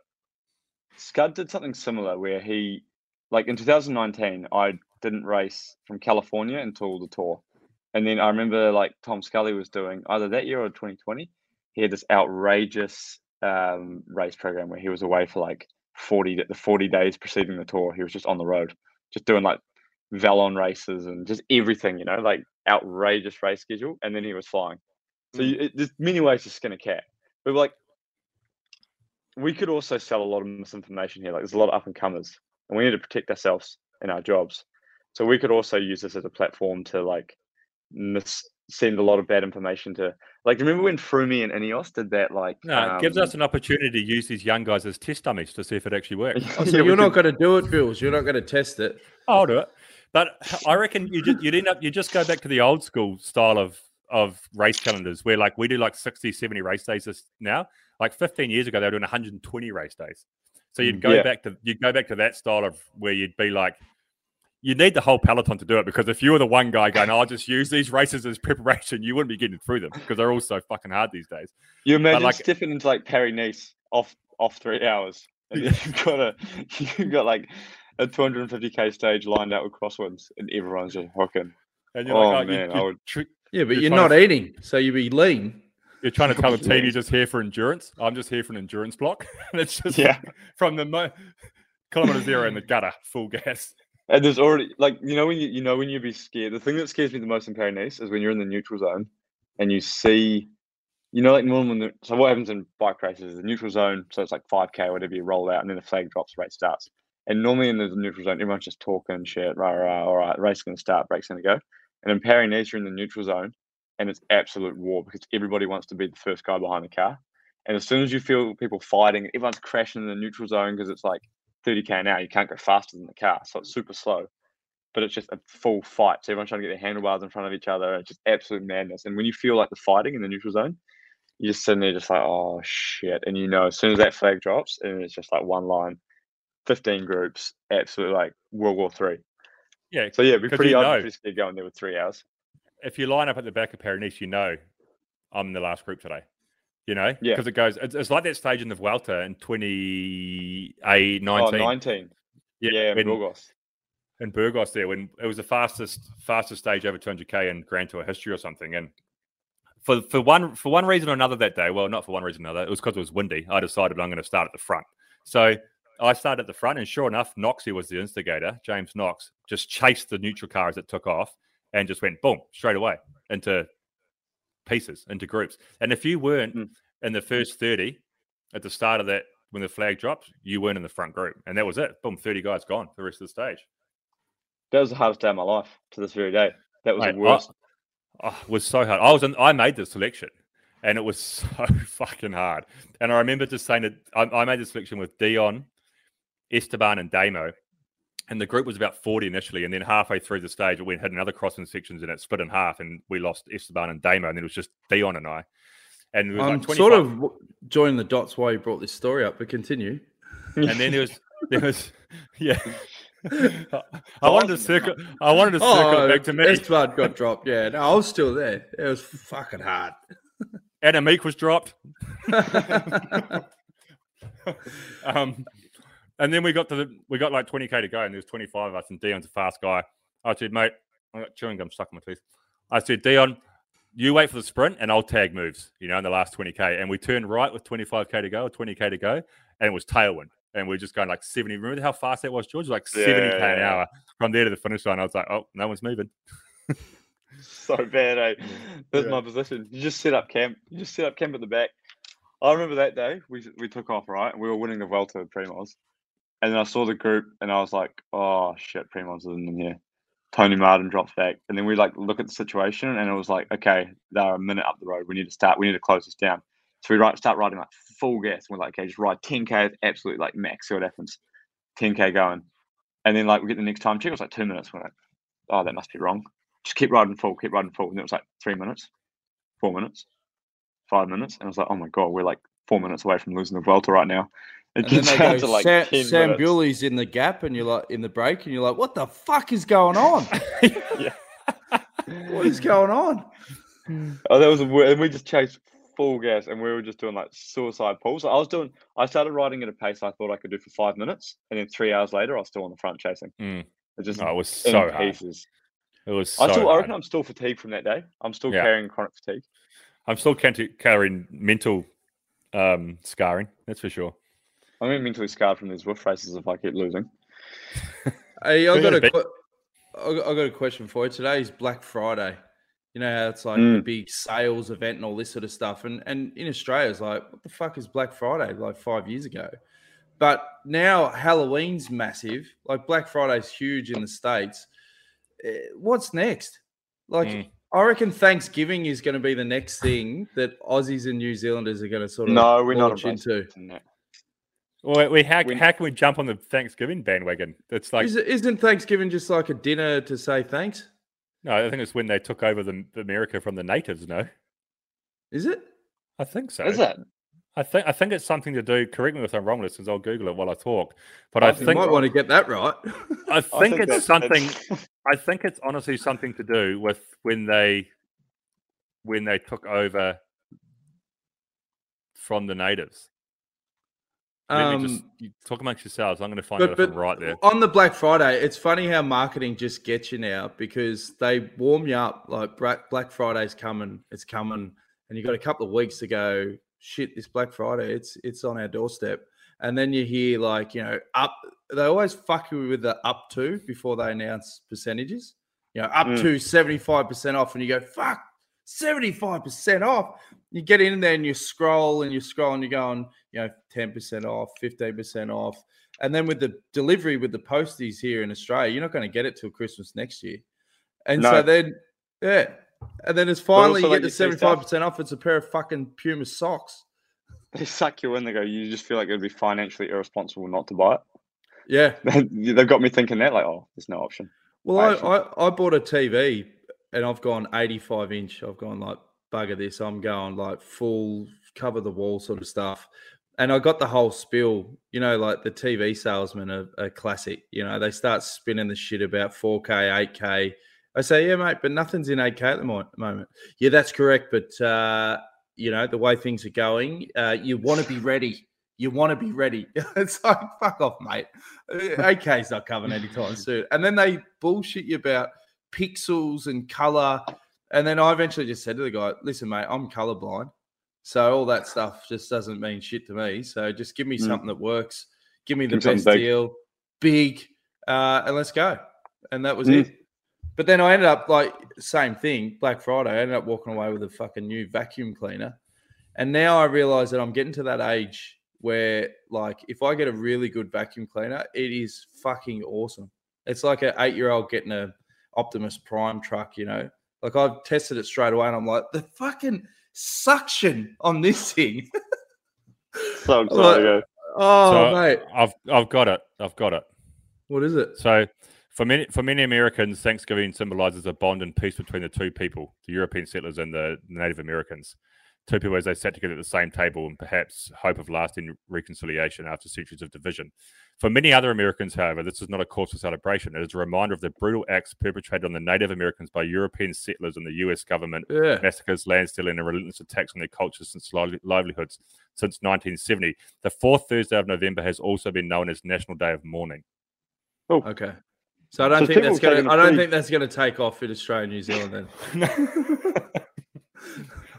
Scud did something similar where he, like in 2019, I didn't race from California until the tour. And then I remember like Tom Scully was doing either that year or 2020, he had this outrageous um, race program where he was away for like 40, the 40 days preceding the tour. He was just on the road, just doing like Valon races and just everything, you know, like outrageous race schedule. And then he was flying. So you, it, there's many ways to skin a cat. But like, we could also sell a lot of misinformation here. Like, there's a lot of up and comers, and we need to protect ourselves in our jobs. So we could also use this as a platform to like mis- send a lot of bad information to. Like, remember when Frumi and Ineos did that? Like, No, it gives um, us an opportunity to use these young guys as test dummies to see if it actually works. Oh, so Yeah, you're not going to do it, Bewls. You're not going to test it. I'll do it. But I reckon you just, you'd end up you just go back to the old school style of of race calendars where like we do like 60, 70 race days this now. Like 15 years ago, they were doing 120 race days. So you'd mm, go Yeah. back to you'd go back to that style of where you'd be like you need the whole peloton to do it because if you were the one guy going, oh, I'll just use these races as preparation, you wouldn't be getting through them because they're all so fucking hard these days. You imagine like- stepping into like Paris-Nice off off three hours, and then you've got a you've got like a 250k stage lined out with crosswinds, and everyone's just hooking. And you're Oh, like, oh, you- man, I would- tr- Yeah, but You're you're, not to- eating, so you'd be lean. You're trying to tell the team you're just here for endurance. I'm just here for an endurance block. and it's just Yeah. from the mo- kilometer zero in the gutter, full gas. And there's already like you know when you you know when you'd be scared. The thing that scares me the most in Paris is when you're in the neutral zone and you see you know, like normally, so what happens in bike races is the neutral zone, so it's like 5k, whatever you roll out, and then the flag drops, the race starts. And normally in the neutral zone, everyone's just talking shit, rah, rah, all right, race going to start, break's going to go. And in Paris-Nice, you're in the neutral zone, and it's absolute war because everybody wants to be the first guy behind the car. And as soon as you feel people fighting, everyone's crashing in the neutral zone because it's like 30k an hour. You can't go faster than the car, so it's super slow. But it's just a full fight. So everyone's trying to get their handlebars in front of each other. It's just absolute madness. And when you feel like the fighting in the neutral zone, you're sitting there just like, oh shit. And you know, as soon as that flag drops, and it's just like one line, 15 groups, absolutely like World War Three. Yeah. So yeah, it'd be pretty, you know. be pretty scared going there with three hours. if you line up at the back of Paris-Nice, you know I'm in the last group today. You know, Yeah. because it goes. It's, it's like that stage in the Vuelta in 2019. Oh, 19. Yeah, in when- Burgos. in Burgos there when it was the fastest fastest stage over 200k in Grand Tour history or something. And for for one for one reason or another that day, well, not for one reason or another, it was because it was windy. I decided I'm going to start at the front. So I started at the front, and sure enough, Knoxie was the instigator. James Knox just chased the neutral car as it took off and just went boom straight away into pieces, into groups. And if you weren't Mm. in the first 30 at the start of that when the flag dropped, you weren't in the front group, and that was it. Boom, 30 guys gone the rest of the stage. That was the hardest day of my life to this very day. That was Mate, the worst. It was so hard. I was in, I made the selection, and it was so fucking hard. And I remember just saying that I, I made the selection with Dion, Esteban, and Damo, and the group was about forty initially, and then halfway through the stage, it went had another crossing sections, and it split in half, and we lost Esteban and Damo, and then it was just Dion and I. And I'm like sort of joining the dots why you brought this story up, but continue. and then there was there was yeah. I wanted to circle. I wanted to circle Oh, back to me. Esteban got dropped. Yeah, no, I was still there. It was fucking hard. Annemiek was dropped. um, and then we got to the we got like 20k to go, and there was 25 of us, and Dion's a fast guy. I said, mate, I got chewing gum stuck in my teeth. I said, Dion, you wait for the sprint, and I'll tag moves. You know, in the last 20k, and we turned right with 25k to go, or 20k to go, and it was tailwind, and we are just going like 70. Remember how fast that was, George? Like 70k an Yeah. hour from there to the finish line. I was like, oh, no one's moving. so bad, eh? That's Yeah. my position. You just set up camp. You just set up camp at the back. I remember that day we we took off right. And we were winning the Vuelta with Primoz, and then I saw the group, and I was like, "Oh shit, Primoz isn't in here." Tony Martin drops back, and then we like look at the situation, and it was like, "Okay, they're a minute up the road. We need to start. We need to close this down." So we right, start riding like full gas. And we're like, "Okay, just ride 10k, absolutely like max. See what happens." 10k going, and then like we get the next time check. It was like two minutes. We're like, "Oh, that must be wrong." just keep riding full, keep riding full. And it was like three minutes, four minutes, five minutes. And I was like, oh my God, we're like four minutes away from losing the Vuelta right now. It And then gets they down go, to like Sam, 10 Sam. Bewley's in the gap, and you're like in the break, and you're like, what the fuck is going on? what is going on? Oh, that was a and we just chased full gas and we were just doing like suicide pulls. I was doing, I started riding at a pace I thought I could do for five minutes. And then three hours later, I was still on the front chasing. Mm. It just Oh, it was so hard. pieces. It was so I still, I reckon I'm still fatigued from that day. I'm still Yeah. carrying chronic fatigue. I'm still carrying mental um, scarring. That's for sure. I'm gonna mentally scarred from these Zwift races if I keep losing. Hey, I Go got ahead, a, Ben. I got I got a question for you. Today is Black Friday. You know how it's like the Mm. big sales event and all this sort of stuff. And and in Australia, it's like, what the fuck is Black Friday? Like five years ago. But now Halloween's massive. Like Black Friday's huge in the states. Eh, What's next? Like Mm. I reckon Thanksgiving is going to be the next thing that Aussies and New Zealanders are going to sort of No, we're not launch embracing into. it that. Well, we, how, We- how can we jump on the Thanksgiving bandwagon? It's like Is, isn't Thanksgiving just like a dinner to say thanks? no, I think it's when they took over the America from the natives. No, Is it? I think so. Is that? I think I think it's something to do. Correct me if I'm wrong, listeners. I'll Google it while I talk. But I oh, I think You might want to get that right. I think think it's something. I think it's honestly something to do with when they when they took over from the natives. Let me just Um, you talk amongst yourselves. I'm going to find but out if I'm but right there. on the Black Friday, it's funny how marketing just gets you now because they warm you up like Black Black Friday's coming, it's coming, and you got a couple of weeks to go. Shit, this Black Friday, it's it's on our doorstep, and then you hear like you know up. They always fuck you with the up to before they announce percentages. You know, up Mm. to seventy five percent off, and you go fuck seventy five percent off. You get in there and you scroll and you scroll and you're going, you know, 10% off, 15% off. And then with the delivery with the posties here in Australia, you're not going to get it till Christmas next year. And No. so then, yeah. And then it's finally you get the 75% off. It's a pair of fucking Puma socks. They suck you in. They go. You just feel like it would be financially irresponsible not to buy it. Yeah. They've got me thinking that like, oh, there's no option. Well, I, I, I bought a TV and I've gone 85 inch. I've gone like, bugger this. I'm going like full cover the wall sort of stuff. And I got the whole spill, you know, like the TV salesmen are, are classic. You know, they start spinning the shit about 4K, 8K. I say, yeah, mate, but nothing's in 8K at the mo- moment. Yeah, that's correct. But, uh, you know, the way things are going, uh, you want to be ready. You want to be ready. it's like, fuck off, mate. 8K's not coming anytime soon. And then they bullshit you about pixels and color. And then I eventually just said to the guy, listen, mate, I'm colorblind. So all that stuff just doesn't mean shit to me. So just give me Mm. something that works. Give me the Give me best big. deal, big, uh, and let's go. And that was Mm. it. But then I ended up like same thing, Black Friday. I ended up walking away with a fucking new vacuum cleaner. And now I realize that I'm getting to that age where like if I get a really good vacuum cleaner, it is fucking awesome. It's like an eight year old getting a Optimus Prime truck, you know. Like I've tested it straight away and I'm like, the fucking suction on this thing. So Like, excited to oh So, mate. I've I've got it. I've got it. What is it? So for many for many Americans, Thanksgiving symbolizes a bond and peace between the two people, the European settlers and the Native Americans. Two people as they sat together at the same table and perhaps hope of lasting reconciliation after centuries of division. For many other Americans, however, this is not a cause for celebration. It is a reminder of the brutal acts perpetrated on the Native Americans by European settlers and the US government Yeah. massacres, land stealing, and relentless attacks on their cultures and lively- livelihoods since 1970. The fourth Thursday of November has also been known as National Day of Mourning. Oh, okay. So I don't So think that's gonna taking a I don't think that's gonna take off in Australia and New Zealand then.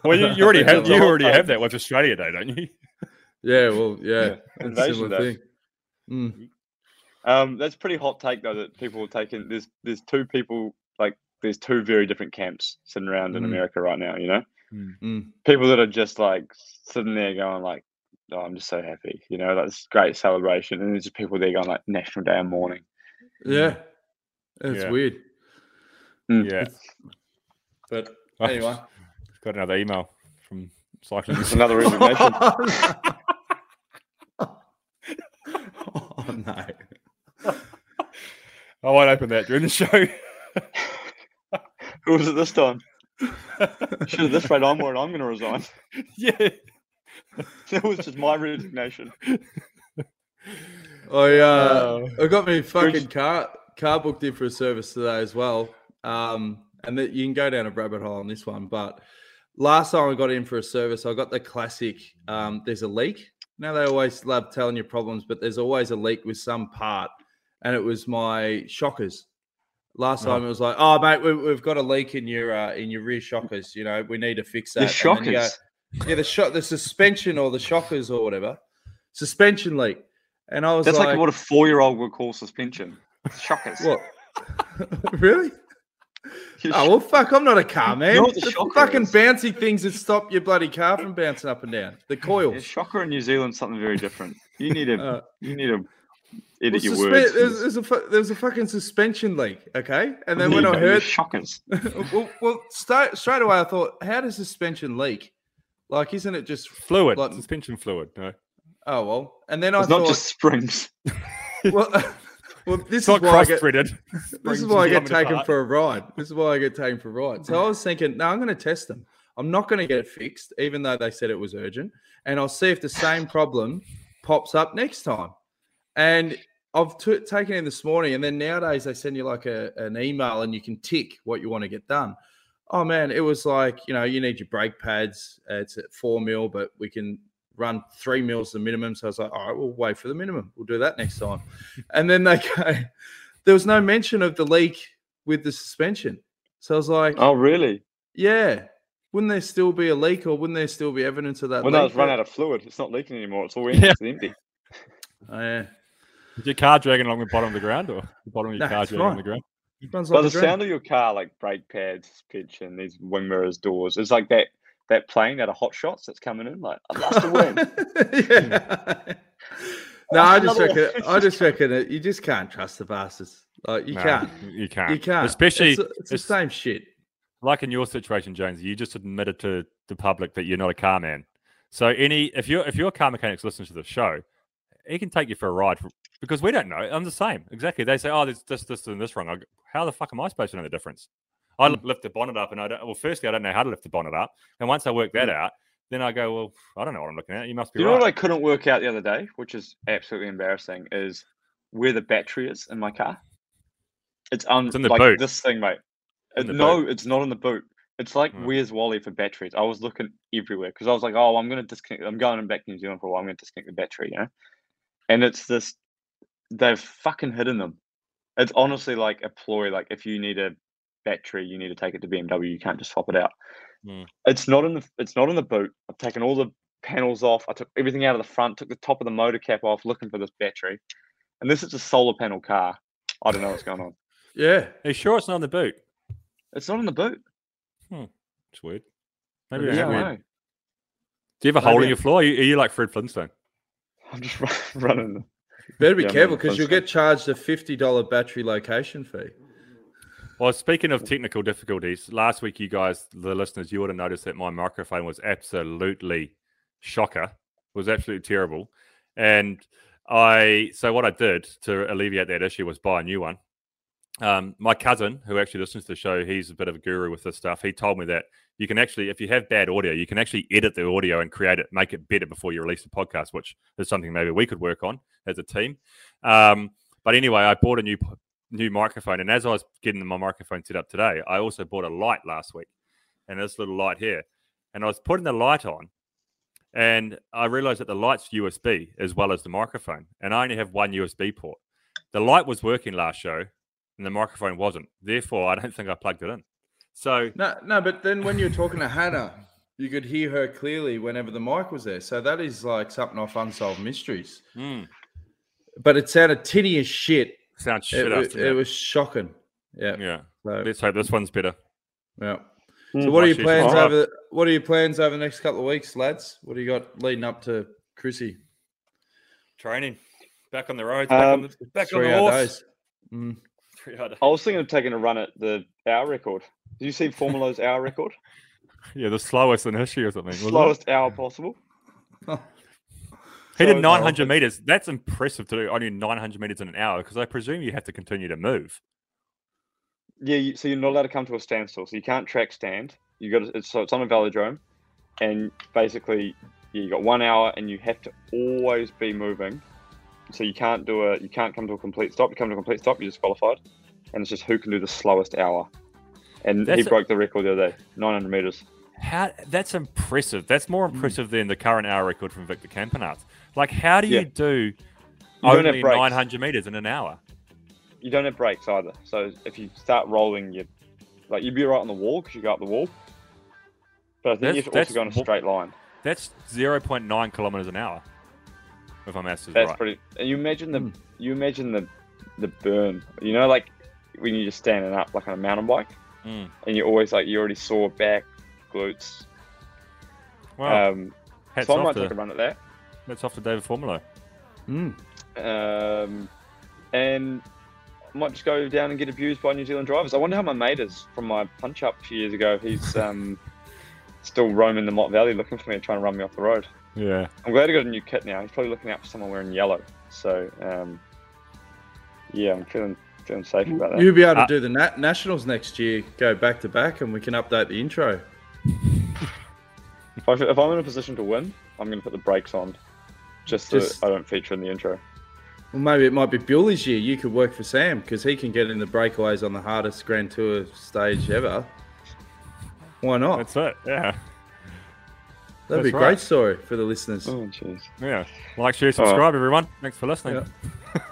Well, you, you already have you already have that with Australia Day, don't you? Yeah, well, yeah. It's a Invasion Day. thing. Mm. Um, that's pretty hot take though that people are taking. There's there's two people like there's two very different camps sitting around in Mm. America right now. You know, Mm. people that are just like sitting there going like, "Oh, I'm just so happy," you know, like great celebration, and there's just people there going like National Day of Mourning. Yeah. It's Yeah. weird. Mm. Yeah. But Oh, anyway. Got another email from cycling. It's another resignation. oh no. I won't open that during the show. Who was it this time? Should at this rate, I'm worried I'm going to resign. yeah. That was just my resignation. I uh, Oh. I got my fucking car car booked in for a service today as well. Um, and that you can go down a rabbit hole on this one. But last time I got in for a service, I got the classic. Um, there's a leak. Now they always love telling you problems, but there's always a leak with some part, and it was my shockers. Last time it was like, oh mate, we, we've got a leak in your uh, in your rear shockers. You know, we need to fix that. The you go, shockers. yeah, the shot, the suspension or the shockers or whatever, suspension leak. And I was That's like, like, what a four year old would call suspension. Shockers. what? really? Your Oh well, fuck! I'm not a car man. know what the the fucking is? bouncy things that stop your bloody car from bouncing up and down. The Yeah, coils. shocker in New Zealand something very different. You need to Uh, you need to well, your suspe- words. there's, there's a fu- there a fucking suspension leak. Okay, and then when I heard, shockers. well, well straight, straight away I thought, how does suspension leak? Like, isn't it just Fluid, Like- suspension fluid. No. oh well? And then I It's thought, not just springs. well, well, this is not why I get. This is why I get taken for a ride. This is why I get taken for a ride. So I was thinking, no, I'm going to test them. I'm not going to get it fixed, even though they said it was urgent. And I'll see if the same problem pops up next time. And I've t- taken in this morning, and then nowadays they send you like a, an email and you can tick what you want to get done. Oh man, it was like, you know, you need your brake pads. Uh, it's at four mil, but we can run three mils the minimum. So I was like, all right, we'll wait for the minimum. We'll do that next time. and then they go, there was no mention of the leak with the suspension. So I was like, Oh really? yeah, wouldn't there still be a leak or wouldn't there still be evidence of that Well leak? no, it's run out of fluid. It's not leaking anymore. It's all empty. Yeah. It's empty. Oh, yeah. Is your car dragging along the bottom of the ground or the bottom of your Nah, car it's dragging on the ground? Runs But like the a dream. sound of your car, like brake pads, suspension, these wing mirrors, doors, it's like that that plane out of hot shots that's coming in. Like I'd love to win. yeah. No, I just reckon. I just reckon it, you just can't trust the bastards. Like you No, can't. You can't. You can't. Especially, it's, the- it's the same shit. like in your situation, Jones, you just admitted to the public that you're not a car man. So any if you're if your car mechanics listen to the show, he can take you for a ride for, because we don't know. I'm the same exactly. They say, "Oh, there's this, this, and this wrong." I go, How the fuck am I supposed to know the difference? I li- lift the bonnet up, and I don't. Well, firstly, I don't know how to lift the bonnet up, and once I work that out, then I go, "Well, I don't know what I'm looking at. You must be Do you know what I couldn't work out the other day, which is absolutely embarrassing, is where the battery is in my car. It's un It's in the like boot. this thing, mate. The no, it's not in the boot. It's like Hmm. where's Wally for batteries? I was looking everywhere because I was like, oh, I'm gonna disconnect. I'm going back to New Zealand for a while. I'm gonna disconnect the battery, you know. And it's this. They've fucking hidden them. It's honestly like a ploy. Like if you need a battery, you need to take it to BMW. You can't just swap it out. Hmm. It's not in the. It's not in the boot. I've taken all the panels off. I took everything out of the front. Took the top of the motor cap off, looking for this battery. And this is a solar panel car. I don't know what's going on. Yeah. Are you sure it's not in the boot? It's not in the boot. Hmm. It's weird. Maybe It you is don't have I one. know. Do you have a hole in your floor? Are you, are you like Fred Flintstone? I'm just running. Better be Yeah, careful because you'll get charged a fifty dollar battery location fee. Well, speaking of technical difficulties, last week you guys, the listeners, you would have noticed that my microphone was absolutely shocker. It was absolutely terrible. And I, so what I did to alleviate that issue was buy a new one. Um, my cousin, who actually listens to the show, he's a bit of a guru with this stuff. He told me that you can actually, if you have bad audio, you can actually edit the audio and create it, make it better before you release the podcast, which is something maybe we could work on as a team. Um, but anyway, I bought a new new microphone. And as I was getting my microphone set up today, I also bought a light last week and this little light here. And I was putting the light on and I realized that the light's USB as well as the microphone. And I only have one USB port. The light was working last show and the microphone wasn't. Therefore, I don't think I plugged it in. So, No, no, but then when you're talking to Hannah, you could hear her clearly whenever the mic was there. So that is like something off unsolved mysteries. mm, But it sounded tinny as shit. Sounds It, shit. it, after it that. was shocking. Yeah. yeah. So, Let's hope this one's better. yeah. Hmm. So what are your plans Alright. over? What are your plans over the next couple of weeks, lads? What do you got leading up to Chrissy? Training. Back on the road. Back on Um, the, back on the horse. Mm. Three hour I was thinking of taking a run at the hour record. Did you see Formolo's hour record? Yeah, the slowest in history or something. wasn't it? Slowest hour possible. He did 900 powerful. meters. That's impressive to do only 900 meters in an hour because I presume you have to continue to move. Yeah, you, so you're not allowed to come to a standstill. So you can't track stand. You got to, it's, so it's on a velodrome, and basically, yeah, you got one hour, and you have to always be moving. So you can't do a, you can't come to a complete stop. You come to a complete stop, you're disqualified, and it's just who can do the slowest hour. And That's he a- broke the record the other day, 900 meters. How that's impressive. That's more Hmm. impressive than the current hour record from Victor Campenaerts. Like, how do you Yeah. do You only 900 meters in an hour? You don't have brakes either. So if you start rolling, you like you'd be right on the wall because you go up the wall. But I think That's- you have also go in a straight line. That's 0.9 kilometers an hour. If maths is That's right. pretty. And you imagine the you imagine the the burn. You know, like when you're just standing up like on a mountain bike, Mm. and you're always like you already saw back, glutes. Well, um, hats so I might to- take a run at that. that's off to Davide Formolo. Mm. Um, and I might just go down and get abused by New Zealand drivers. I wonder how my mate is from my punch up a few years ago. He's um, still roaming the Mott Valley looking for me, and trying to run me off the road. Yeah. I'm glad I got a new kit now. He's probably looking out for someone wearing yellow. So um, yeah, I'm feeling feeling safe about that. You'll be able to Uh, do the nat- nationals next year. Go back to back, and we can update the intro. If, I, if I'm in a position to win, I'm going to put the brakes on, just so Just- I don't feature in the intro. Well, maybe it might be Billy's year. You could work for Sam because he can get in the breakaways on the hardest Grand Tour stage ever. Why not? That's it. Yeah. That'd be a that's great story for the listeners. Oh jeez. Yeah. Like, share, subscribe, everyone. Thanks for listening. Yeah.